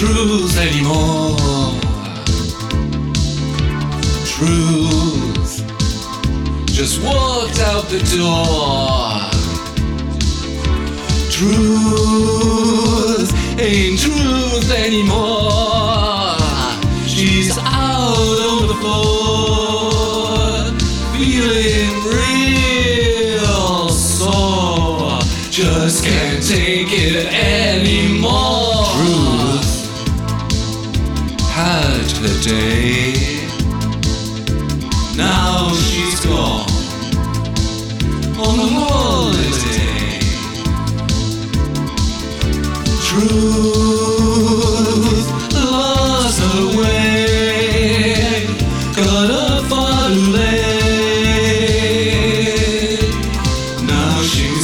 Truth anymore. Truth just walked out the door. Truth ain't truth anymore. She's out on the floor, feeling real sore. Just can't take it anymore. Truth had her day. Now she's gone on a holiday. Truth lost her way,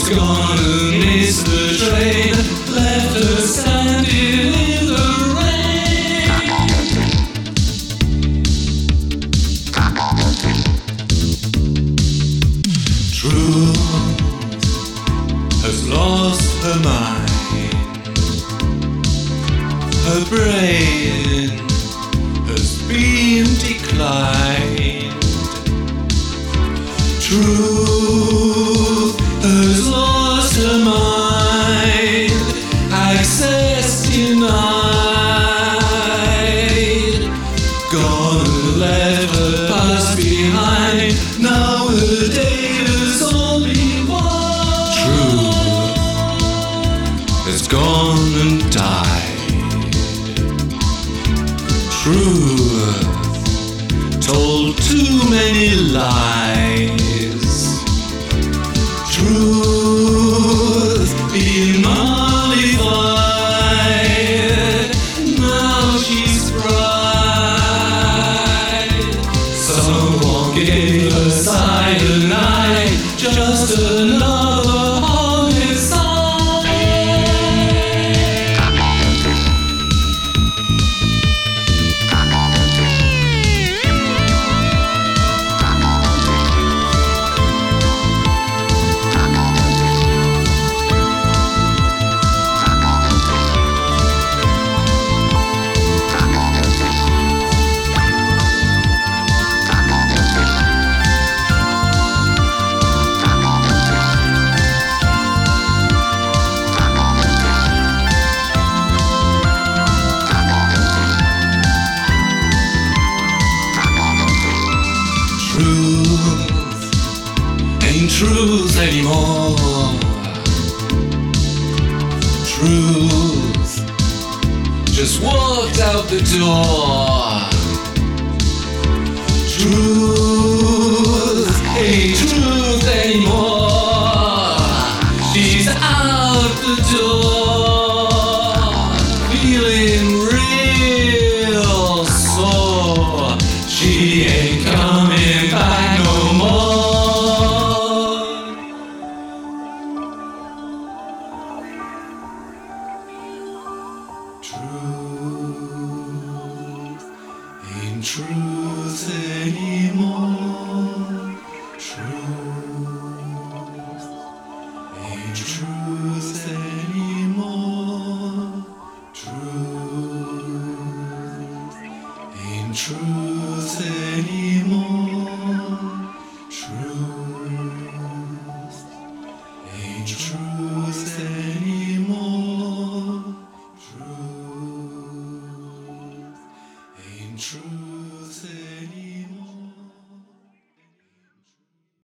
she's gone the left standing in the rain. Has lost her mind. Her brain has been declined. Behind. Now her day is only one. Truth has gone and died. True told too many lies. Another anymore. Truth just walked out the door. Truth ain't truth anymore. She's out the door, feeling real sore. She ain't coming Truth anymore. Truth truth anymore. Truth ain't truth Truth ain't truth anymore.